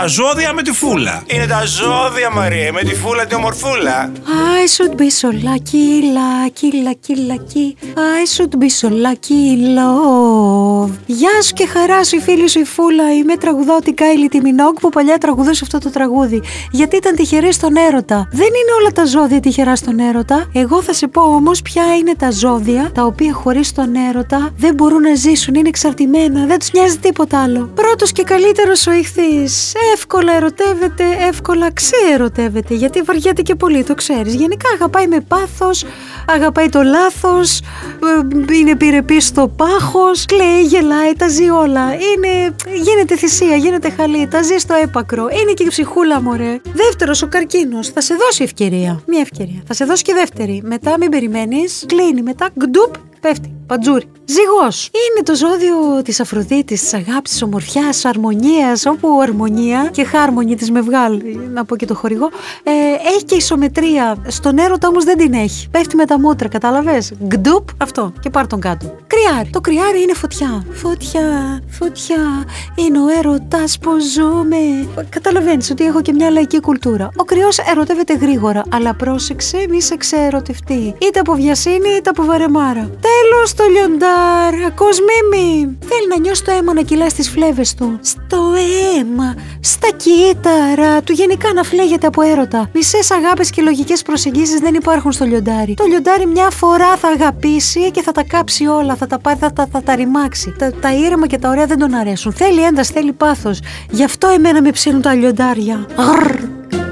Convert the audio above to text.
Τα ζώδια με τη φούλα. Είναι τα ζώδια, Μαρία, με τη φούλα τη ομορφούλα. I should be so lucky, lucky, lucky, lucky. I should be so lucky, love. Γεια σου και χαρά σου, η φίλη σου η Φούλα. Είμαι τραγουδότη Κάιλι Τιμινόγκ που παλιά τραγουδούσε αυτό το τραγούδι. Γιατί ήταν τυχερή στον έρωτα. Δεν είναι όλα τα ζώδια τυχερά στον έρωτα. Εγώ θα σε πω όμως ποια είναι τα ζώδια τα οποία χωρίς τον έρωτα δεν μπορούν να ζήσουν. Είναι εξαρτημένα, δεν τους νοιάζει τίποτα άλλο. Πρώτος και καλύτερος ο ηχθή. Εύκολα ερωτεύεται, εύκολα ξεερωτεύεται. Γιατί βαριέται και πολύ, το ξέρεις. Γενικά αγαπάει με πάθος, αγαπάει το λάθος, είναι πυρεπή στο πάχος, κλαίει, γελάει, τα ζει όλα. Είναι, γίνεται θυσία, γίνεται χαλή, τα ζει στο έπακρο. Είναι και η ψυχούλα, μωρέ. Δεύτερος, ο καρκίνος. Θα σε δώσει ευκαιρία. Μία ευκαιρία. Θα σε δώσει και δεύτερη. Μετά μην περιμένεις, κλείνει. Μετά γκντουπ, πέφτει. Πατζούρι. Ζυγός. Είναι το ζώδιο της Αφροδίτης, της αγάπης, της ομορφιάς, αρμονίας, όπου αρμονία και χάρμονη της με βγάλει, να πω και το χορηγό, ε, έχει και ισομετρία. Στον έρωτα όμως δεν την έχει. Πέφτει με τα μούτρα, κατάλαβες; Γκντουπ, αυτό. Και πάρ τον κάτω. Κρυάρι. Το κρυάρι είναι φωτιά. Φωτιά, φωτιά. Είναι ο έρωτας που ζούμε. Καταλαβαίνεις ότι έχω και μια λαϊκή κουλτούρα. Ο κρυός ερωτεύεται γρήγορα, αλλά πρόσεξε μη σε ξεερωτευτεί. Είτε από βιασύνη είτε από βαρεμάρα. Τέλος στο λιοντάρ, κοσμίμη. Θέλει να νιώσει το αίμα να κυλά στις φλέβες του. Στο αίμα, στα κύτταρα του γενικά να φλέγεται από έρωτα. Μισές αγάπες και λογικές προσεγγίσεις δεν υπάρχουν στο λιοντάρι. Το λιοντάρι μια φορά θα αγαπήσει και θα τα κάψει όλα, θα τα πάρει, θα, θα, θα τα ρημάξει. Τα, τα ήρεμα και τα ωραία δεν τον αρέσουν. Θέλει ένταση, θέλει πάθος. Γι' αυτό εμένα με ψήνουν τα λιοντάρια. Γρρ.